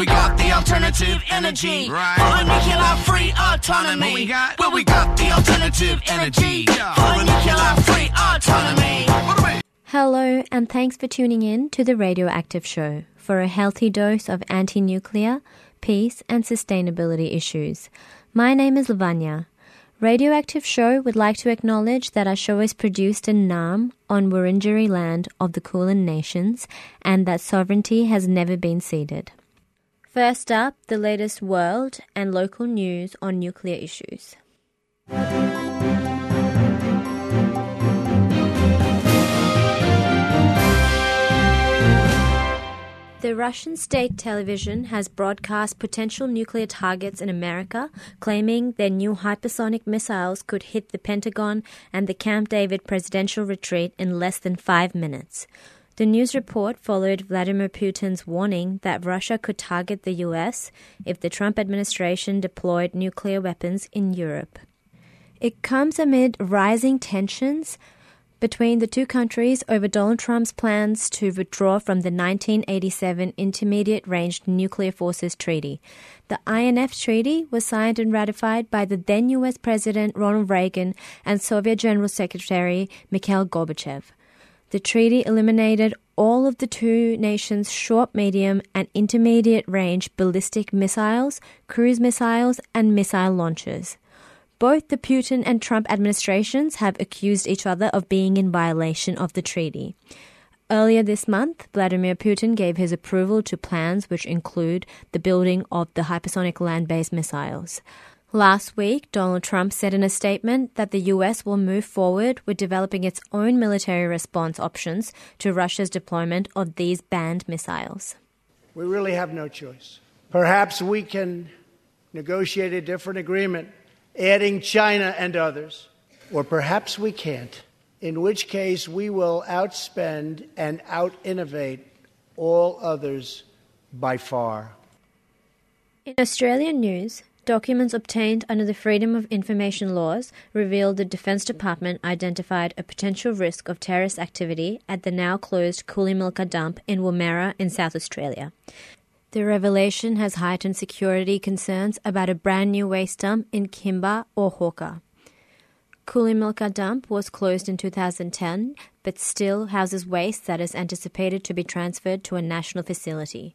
we got the alternative energy. Right. For a nuclear free autonomy. What we got? Well, we got the alternative energy. For a nuclear free autonomy. What do we? Hello, and thanks for tuning in to the Radioactive Show for a healthy dose of anti nuclear, peace, and sustainability issues. My name is Lavanya. Radioactive Show would like to acknowledge that our show is produced in Naarm on Wurundjeri land of the Kulin Nations and that sovereignty has never been ceded. First up, the latest world and local news on nuclear issues. The Russian state television has broadcast potential nuclear targets in America, claiming their new hypersonic missiles could hit the Pentagon and the Camp David presidential retreat in less than five minutes. The news report followed Vladimir Putin's warning that Russia could target the US if the Trump administration deployed nuclear weapons in Europe. It comes amid rising tensions between the two countries over Donald Trump's plans to withdraw from the 1987 Intermediate Range Nuclear Forces Treaty. The INF Treaty was signed and ratified by the then US President Ronald Reagan and Soviet General Secretary Mikhail Gorbachev. The treaty eliminated all of the two nations' short, medium, and intermediate range ballistic missiles, cruise missiles, and missile launchers. Both the Putin and Trump administrations have accused each other of being in violation of the treaty. Earlier this month, Vladimir Putin gave his approval to plans which include the building of the hypersonic land based missiles. Last week, Donald Trump said in a statement that the US will move forward with developing its own military response options to Russia's deployment of these banned missiles. We really have no choice. Perhaps we can negotiate a different agreement, adding China and others, or perhaps we can't, in which case we will outspend and out innovate all others by far. In Australian news, documents obtained under the Freedom of Information laws revealed the Defence Department identified a potential risk of terrorist activity at the now closed Koolymilka dump in Woomera in South Australia. The revelation has heightened security concerns about a brand new waste dump in Kimba or Hawker. Koolymilka dump was closed in 2010 but still houses waste that is anticipated to be transferred to a national facility.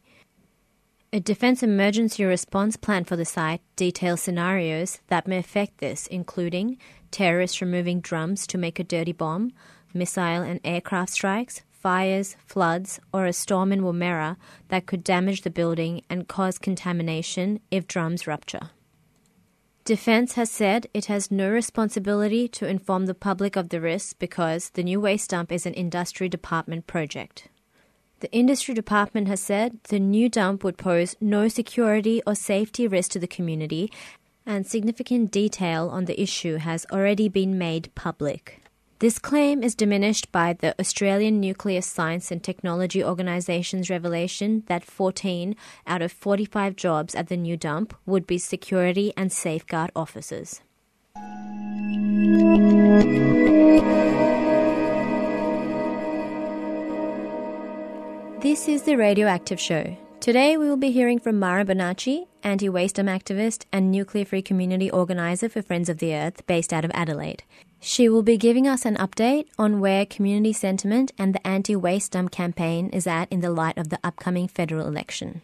A defense emergency response plan for the site details scenarios that may affect this, including terrorists removing drums to make a dirty bomb, missile and aircraft strikes, fires, floods, or a storm in Woomera that could damage the building and cause contamination if drums rupture. Defense has said it has no responsibility to inform the public of the risks because the new waste dump is an industry department project. The industry department has said the new dump would pose no security or safety risk to the community, and significant detail on the issue has already been made public. This claim is diminished by the Australian Nuclear Science and Technology Organisation's revelation that 14 out of 45 jobs at the new dump would be security and safeguard officers. This is the Radioactive Show. Today we will be hearing from Mara Bonacci, anti waste dump activist and nuclear free community organiser for Friends of the Earth based out of Adelaide. She will be giving us an update on where community sentiment and the anti waste dump campaign is at in the light of the upcoming federal election.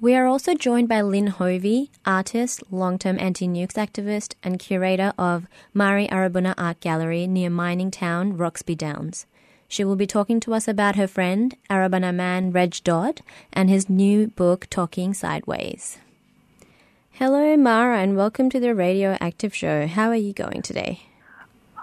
We are also joined by Lynn Hovey, artist, long term anti nukes activist, and curator of Marree Arabana Art Gallery near mining town Roxby Downs. She will be talking to us about her friend, Arabana man Reg Dodd, and his new book, Talking Sideways. Hello, Mara, and welcome to the Radioactive Show. How are you going today?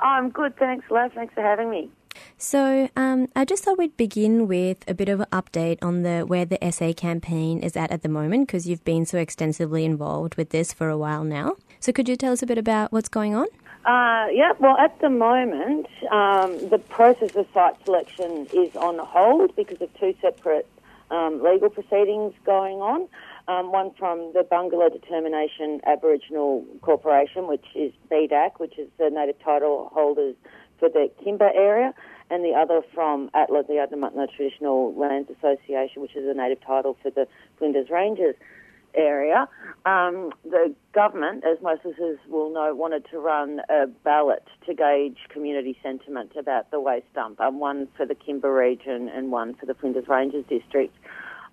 I'm good, thanks, love. Thanks for having me. So, um, I just thought we'd begin with a bit of an update on the where the SA campaign is at at the moment, because you've been so extensively involved with this for a while now. So, could you tell us a bit about what's going on? Uh, yeah, well, at the moment, um, the process of site selection is on hold because of two separate um, legal proceedings going on. Um, one from the Barngarla Determination Aboriginal Corporation, which is BDAC, which is the native title holders for the Kimba area, and the other from ATLA, the Adnyamathanha Traditional Lands Association, which is the native title for the Flinders Ranges area. Um, the government, as most listeners will know, wanted to run a ballot to gauge community sentiment about the waste dump, um, one for the Kimba region and one for the Flinders Ranges district.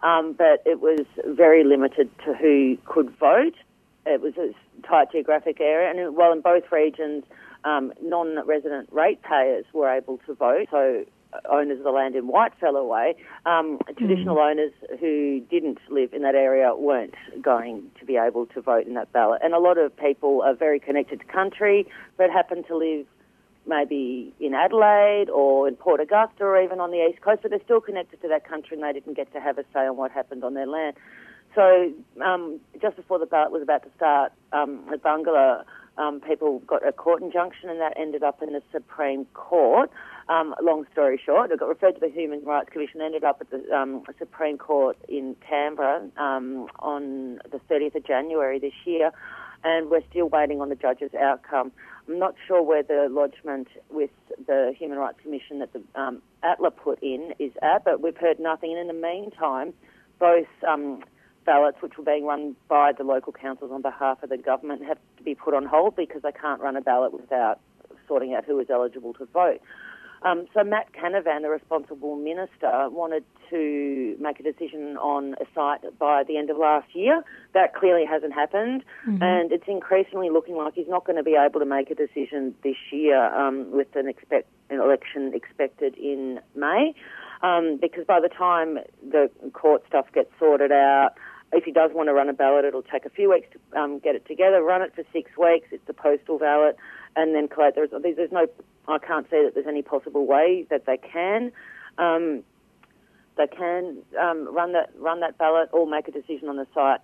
Um, but it was very limited to who could vote. It was a tight geographic area, and while in both regions, um, non-resident ratepayers were able to vote, so owners of the land in Whitefellow Way, um, traditional mm. owners who didn't live in that area weren't going to be able to vote in that ballot. And a lot of people are very connected to country, but happen to live maybe in Adelaide or in Port Augusta or even on the east coast, but they're still connected to that country and they didn't get to have a say on what happened on their land. So um, just before the ballot was about to start um, at Barngarla, um, people got a court injunction and that ended up in the Supreme Court. Um, long story short, it got referred to the Human Rights Commission, ended up at the um, Supreme Court in Canberra um, on the 30th of January this year, and we're still waiting on the judge's outcome. I'm not sure where the lodgement with the Human Rights Commission that the um, ATLA put in is at, but we've heard nothing. And in the meantime, both um, ballots, which were being run by the local councils on behalf of the government, have to be put on hold because they can't run a ballot without sorting out who is eligible to vote. Um, so Matt Canavan, the responsible minister, wanted to make a decision on a site by the end of last year. That clearly hasn't happened, mm-hmm. and it's increasingly looking like he's not going to be able to make a decision this year um, with an, expect, an election expected in May. Um, because by the time the court stuff gets sorted out, if he does want to run a ballot, it'll take a few weeks to um, get it together, run it for six weeks. It's the postal ballot, and then collect the results. There's no, I can't see that there's any possible way that they can, um, they can um, run that run that ballot or make a decision on the site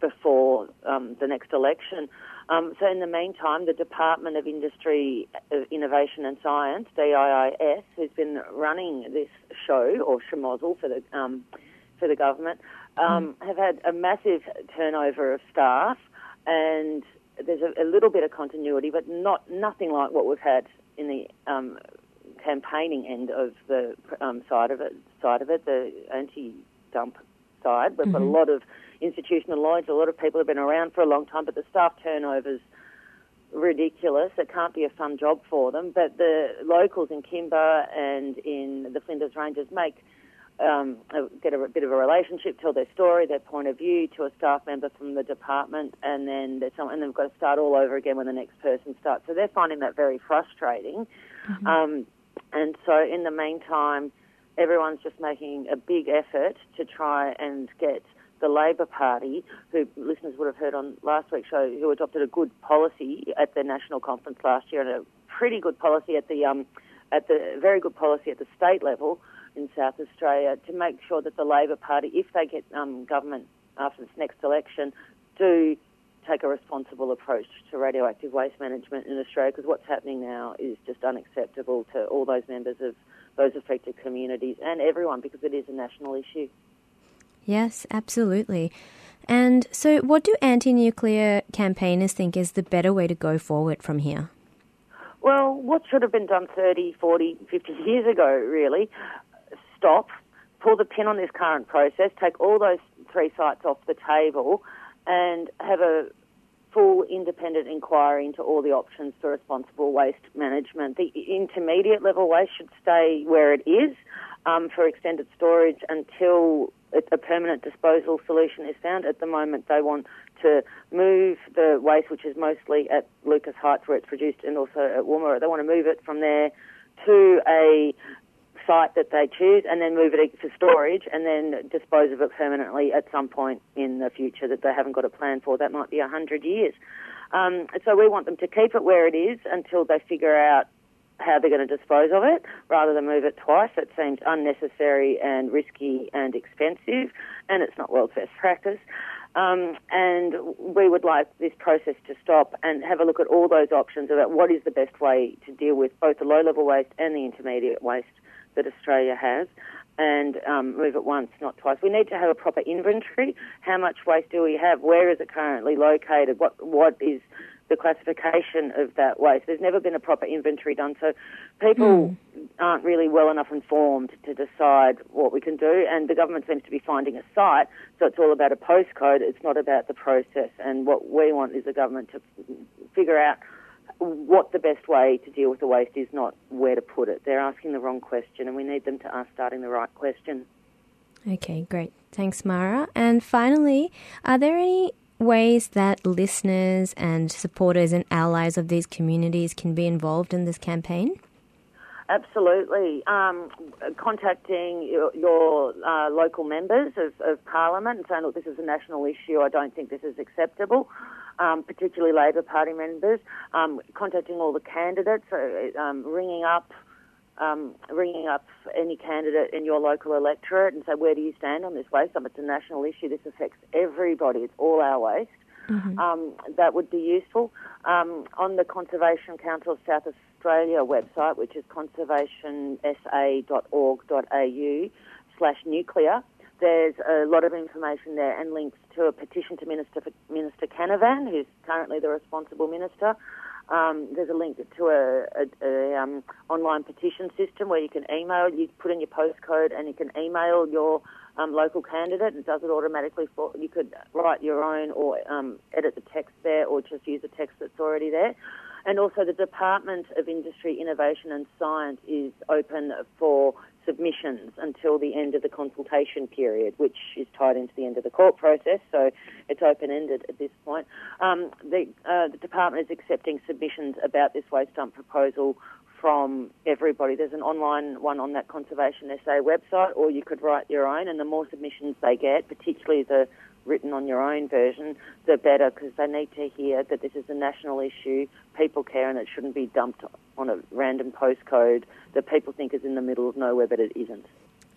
before um, the next election. Um, so in the meantime, the Department of Industry, Innovation and Science, DIIS, who's been running this show or schmozzle for the um, for the government, um, mm. have had a massive turnover of staff, and there's a, a, little bit of continuity, but not nothing like what we've had in the um, campaigning end of the um, side of it. Side of it, the anti-dump side. We've mm-hmm. got a mm-hmm. lot of institutional knowledge. A lot of people have been around for a long time, but the staff turnovers ridiculous. It can't be a fun job for them. But the locals in Kimba and in the Flinders Ranges make um, get a, a, bit of a relationship, tell their story, their point of view to a staff member from the department, and then and they've got to start all over again when the next person starts. So they're finding that very frustrating. Mm-hmm. Um, and so in the meantime, everyone's just making a big effort to try and get the Labor Party, who listeners would have heard on last week's show, who adopted a good policy at the national conference last year and a pretty good policy at the um, at the very good policy at the state level in South Australia to make sure that the Labor Party, if they get um, government after this next election, do take a responsible approach to radioactive waste management in Australia because what's happening now is just unacceptable to all those members of those affected communities and everyone because it is a national issue. Yes, absolutely. And so, what do anti nuclear campaigners think is the better way to go forward from here? Well, what should have been done 30, 40, 50 years ago, really, stop, pull the pin on this current process, take all those three sites off the table, and have a full independent inquiry into all the options for responsible waste management. The intermediate level waste should stay where it is um, for extended storage until a permanent disposal solution is found. At the moment, they want to move the waste, which is mostly at Lucas Heights where it's produced, and also at Woomera. They want to move it from there to a site that they choose and then move it for storage and then dispose of it permanently at some point in the future that they haven't got a plan for. That might be 100 years. Um, so we want them to keep it where it is until they figure out how they're going to dispose of it rather than move it twice. It seems unnecessary and risky and expensive, and it's not world's best practice. Um, and we would like this process to stop and have a look at all those options about what is the best way to deal with both the low level waste and the intermediate waste that Australia has and um, move it once, not twice. We need to have a proper inventory. How much waste do we have? Where is it currently located? What what is the classification of that waste. There's never been a proper inventory done, so people aren't really well enough informed to decide what we can do. And the government seems to be finding a site, so it's all about a postcode. It's not about the process. And what we want is the government to figure out what the best way to deal with the waste is, not where to put it. They're asking the wrong question, and we need them to ask starting the right question. Okay, great. Thanks, Mara. And finally, are there any ways that listeners and supporters and allies of these communities can be involved in this campaign? Absolutely. Um, contacting your, your uh, local members of, of, Parliament and saying, look, this is a national issue, I don't think this is acceptable, um, particularly Labor Party members. Um, contacting all the candidates, uh, um, ringing up. Um, ringing up any candidate in your local electorate and say, where do you stand on this waste? Um, it's a national issue. This affects everybody. It's all our waste. Mm-hmm. Um, that would be useful. Um, on the Conservation Council of South Australia website, which is conservationsa.org.au slash nuclear, there's a lot of information there and links to a petition to Minister Minister Canavan, who's currently the responsible minister. Um, there's a link to a, a, a um, online petition system where you can email, you put in your postcode, and you can email your um, local candidate. It does it automatically for you. Could write your own or um, edit the text there, or just use the text that's already there. And also, the Department of Industry, Innovation and Science is open for submissions until the end of the consultation period, which is tied into the end of the court process, so it's open ended at this point. Um, the, uh, the department is accepting submissions about this waste dump proposal from everybody. There's an online one on that Conservation SA website, or you could write your own, and the more submissions they get, particularly the written on your own version, the better because they need to hear that this is a national issue, people care, and it shouldn't be dumped on a random postcode that people think is in the middle of nowhere, but it isn't.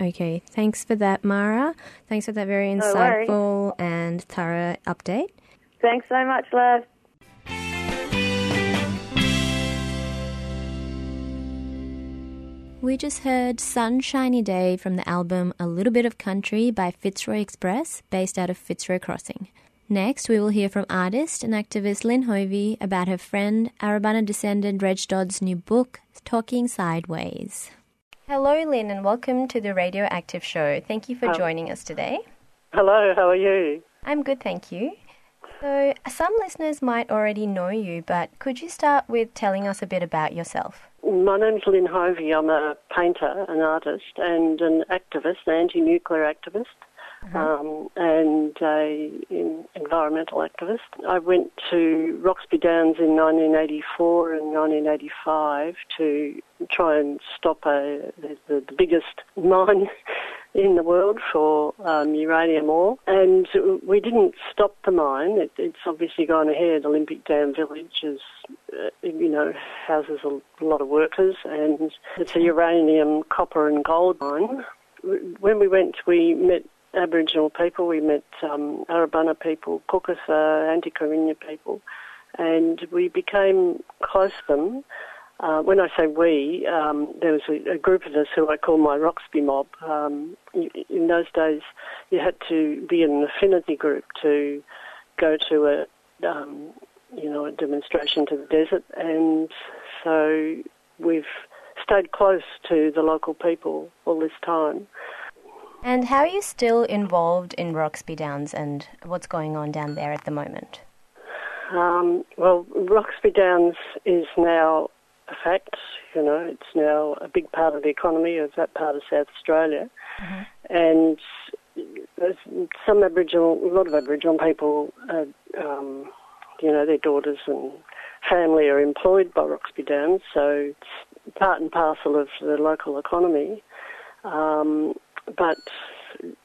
Okay, thanks for that, Mara. Thanks for that very insightful no and thorough update. Thanks so much, love. We just heard Sunshiny Day from the album A Little Bit of Country by Fitzroy Express, based out of Fitzroy Crossing. Next, we will hear from artist and activist Lynn Hovey about her friend, Arabana descendant Reg Dodd's new book, Talking Sideways. Hello, Lynn, and welcome to the Radioactive Show. Thank you for um, joining us today. Hello, how are you? I'm good, thank you. So, some listeners might already know you, but could you start with telling us a bit about yourself? My name's Lynn Hovey. I'm a painter, an artist, and an activist, an anti-nuclear activist, uh-huh. um, and a environmental activist. I went to Roxby Downs in 1984 and 1985 to try and stop a, the, the, the biggest mine in the world for um, uranium ore. And we didn't stop the mine. It, it's obviously gone ahead. Olympic Dam Village is, uh, you know, houses a lot of workers, and it's a uranium, copper, and gold mine. When we went, we met Aboriginal people, we met um, Arabana people, Kokatha, Anti-Karinya people, and we became close to them. Uh, when I say we, um, there was a, a, group of us who I call my Roxby mob. Um, in those days, you had to be in an affinity group to go to a, um, you know, a demonstration to the desert, and so we've stayed close to the local people all this time. And how are you still involved in Roxby Downs and what's going on down there at the moment? Um, well, Roxby Downs is now a fact. You know, it's now a big part of the economy of that part of South Australia, mm-hmm. and some Aboriginal, a lot of Aboriginal people, uh, um, you know, their daughters and family are employed by Roxby Downs, so it's part and parcel of the local economy. Um, but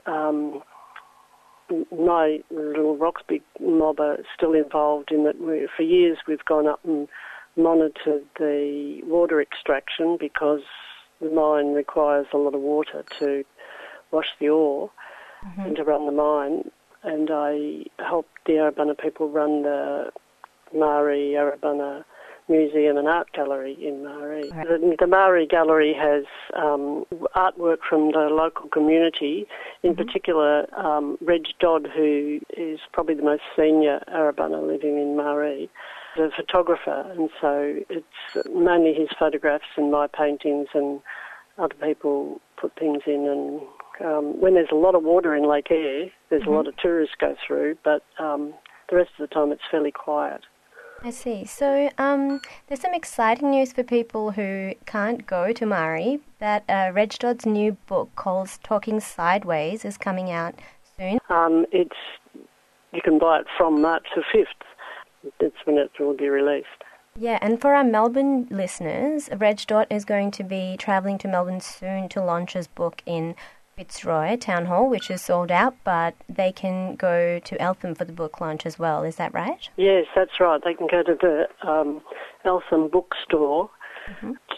um, my little Roxby mob are still involved in that. We, for years, we've gone up and monitored the water extraction because the mine requires a lot of water to wash the ore mm-hmm. and to run the mine. And I helped the Arabana people run the Marree Arabana Museum and Art Gallery in Marree. Right. The, the Marree Gallery has um, artwork from the local community, in mm-hmm. particular um, Reg Dodd, who is probably the most senior Arabana living in Marree a photographer, and so it's mainly his photographs and my paintings, and other people put things in. And um, when there's a lot of water in Lake Eyre, there's a lot of tourists go through, but um, the rest of the time it's fairly quiet. I see. So um, there's some exciting news for people who can't go to Marree that uh, Reg Dodd's new book called Talking Sideways is coming out soon. Um, it's you can buy it from March the fifth. That's when it will be released. Yeah, and for our Melbourne listeners, Reg Dodd is going to be travelling to Melbourne soon to launch his book in Fitzroy Town Hall, which is sold out, but they can go to Eltham for the book launch as well. Is that right? Yes, that's right. They can go to the um, Eltham bookstore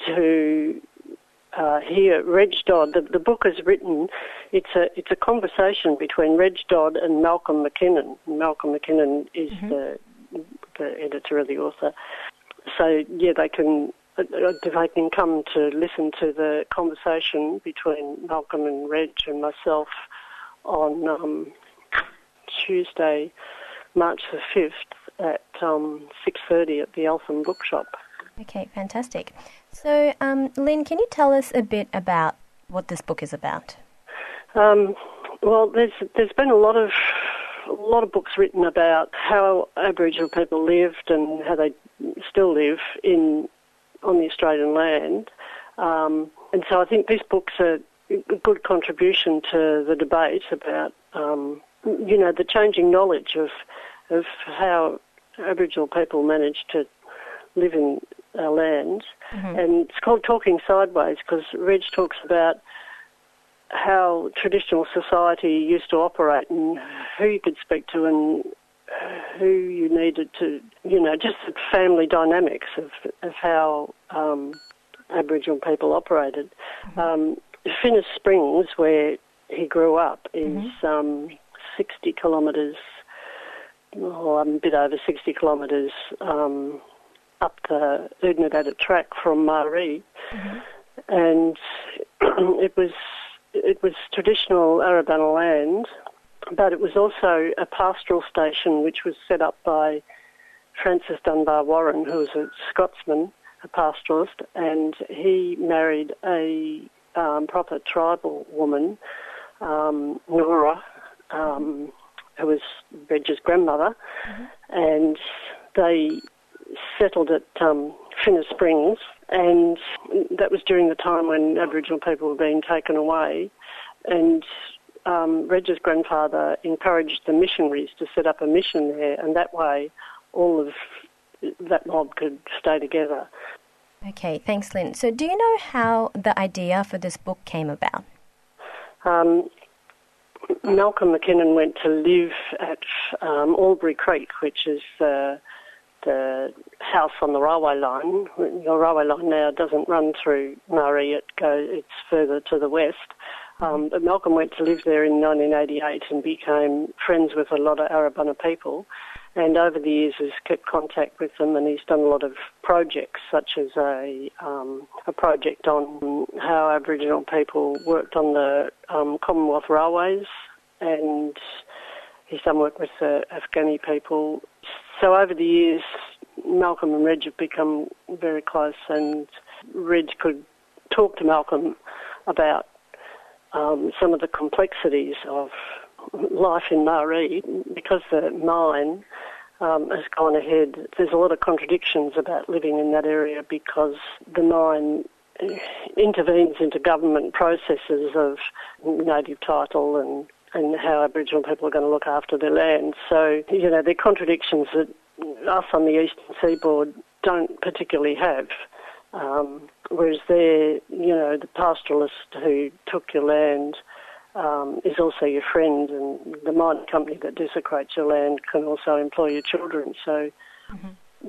to uh, hear Reg Dodd. The, the book is written. It's a it's a conversation between Reg Dodd and Malcolm McKinnon. Malcolm McKinnon is the the editor of the author. So yeah, they can uh, they can come to listen to the conversation between Malcolm and Reg and myself on um, Tuesday, March the fifth at um, six thirty at the Eltham Bookshop. Okay, fantastic. So, um, Lynn, can you tell us a bit about what this book is about? Um, well, there's there's been a lot of a lot of books written about how Aboriginal people lived and how they still live in on the Australian land, um, and so I think this book's a, a good contribution to the debate about um, you know the changing knowledge of of how Aboriginal people managed to live in our land, and it's called Talking Sideways because Reg talks about how traditional society used to operate and who you could speak to and who you needed to, you know, just the family dynamics of, of how um, Aboriginal people operated. Um, Finnis Springs, where he grew up, is um, 60 kilometres, oh, a bit over 60 kilometres um, up the Oodnadatta track from Marree, and it was it was traditional Arabana land, but it was also a pastoral station which was set up by Francis Dunbar Warren, who was a Scotsman, a pastoralist, and he married a um, proper tribal woman, um, Nora, um, who was Reg's grandmother, and they settled at um, Finnis Springs, and that was during the time when Aboriginal people were being taken away. And um, Reg's grandfather encouraged the missionaries to set up a mission there, and that way all of that mob could stay together. Okay, thanks, Lynn. So, do you know how the idea for this book came about? Um, Malcolm McKinnon went to live at um, Alberrie Creek, which is the the house on the railway line. Your railway line now doesn't run through Marree; it goes it's further to the west. Um, but Malcolm went to live there in 1988 and became friends with a lot of Arabana people. And over the years, has kept contact with them, and he's done a lot of projects, such as a um, a project on how Aboriginal people worked on the um, Commonwealth railways, and he's done work with the Afghani people. So over the years, Malcolm and Reg have become very close, and Reg could talk to Malcolm about um, some of the complexities of life in Marree because the mine um, has gone ahead. There's a lot of contradictions about living in that area because the mine intervenes into government processes of native title and and how Aboriginal people are going to look after their land. So, you know, they're contradictions that us on the eastern seaboard don't particularly have. Um, whereas there, you know, the pastoralist who took your land um, is also your friend, and the mining company that desecrates your land can also employ your children. So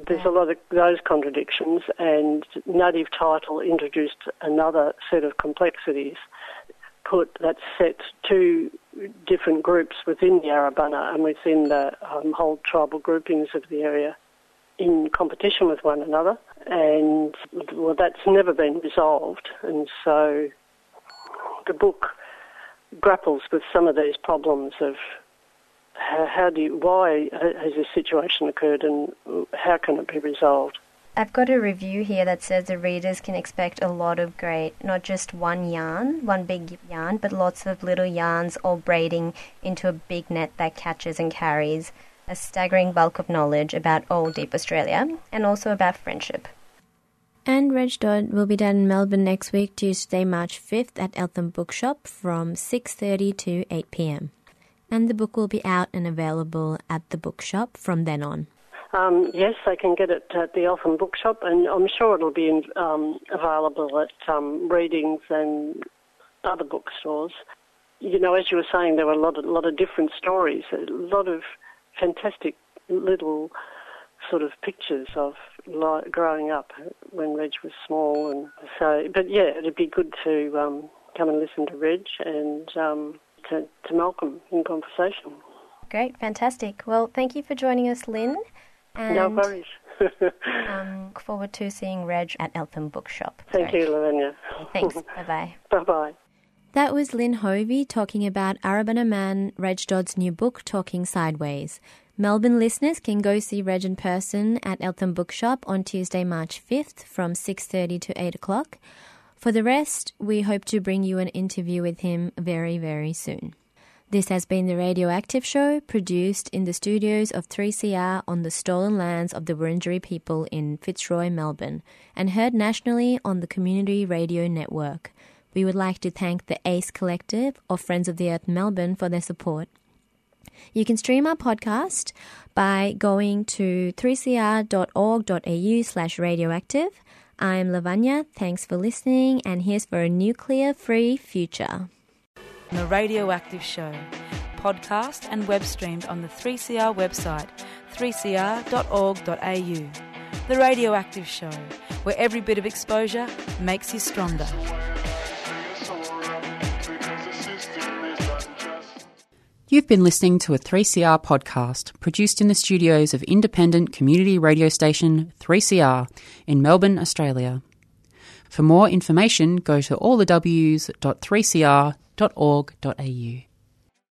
there's a lot of those contradictions, and native title introduced another set of complexities. Put that set two different groups within the Arabana and within the um, whole tribal groupings of the area in competition with one another, and well, that's never been resolved. And so the book grapples with some of these problems of how, how do you, why has this situation occurred and how can it be resolved? I've got a review here that says the readers can expect a lot of great, not just one yarn, one big yarn, but lots of little yarns all braiding into a big net that catches and carries a staggering bulk of knowledge about old deep Australia and also about friendship. And Reg Dodd will be down in Melbourne next week, Tuesday, March 5th at Eltham Bookshop from 6.30 to 8 p.m. And the book will be out and available at the bookshop from then on. Um, yes, they can get it at the Eltham Bookshop, and I'm sure it'll be in, um, available at um, readings and other bookstores. You know, as you were saying, there were a lot of, lot of different stories, a lot of fantastic little sort of pictures of growing up when Reg was small, and so. But yeah, it'd be good to um, come and listen to Reg and um, to, to Malcolm in conversation. Great, fantastic. Well, thank you for joining us, Lynn. And, no worries. um, look forward to seeing Reg at Eltham Bookshop. Thank you, Lavanya. Thanks. bye bye. Bye bye. That was Lynn Hovey talking about Arabana Man Reg Dodd's new book, Talking Sideways. Melbourne listeners can go see Reg in person at Eltham Bookshop on Tuesday, March 5th from 6.30 to 8 o'clock. For the rest, we hope to bring you an interview with him very, very soon. This has been the Radioactive Show, produced in the studios of 3CR on the stolen lands of the Wurundjeri people in Fitzroy, Melbourne, and heard nationally on the Community Radio Network. We would like to thank the ACE Collective of Friends of the Earth Melbourne for their support. You can stream our podcast by going to 3cr.org.au slash radioactive. I'm Lavanya. Thanks for listening, and here's for a nuclear free future. The Radioactive Show, podcast and web streamed on the 3CR website, 3cr.org.au. The Radioactive Show, where every bit of exposure makes you stronger. You've been listening to a 3CR podcast produced in the studios of independent community radio station 3CR in Melbourne, Australia. For more information, go to allthews.3cr.org.au www.org.au.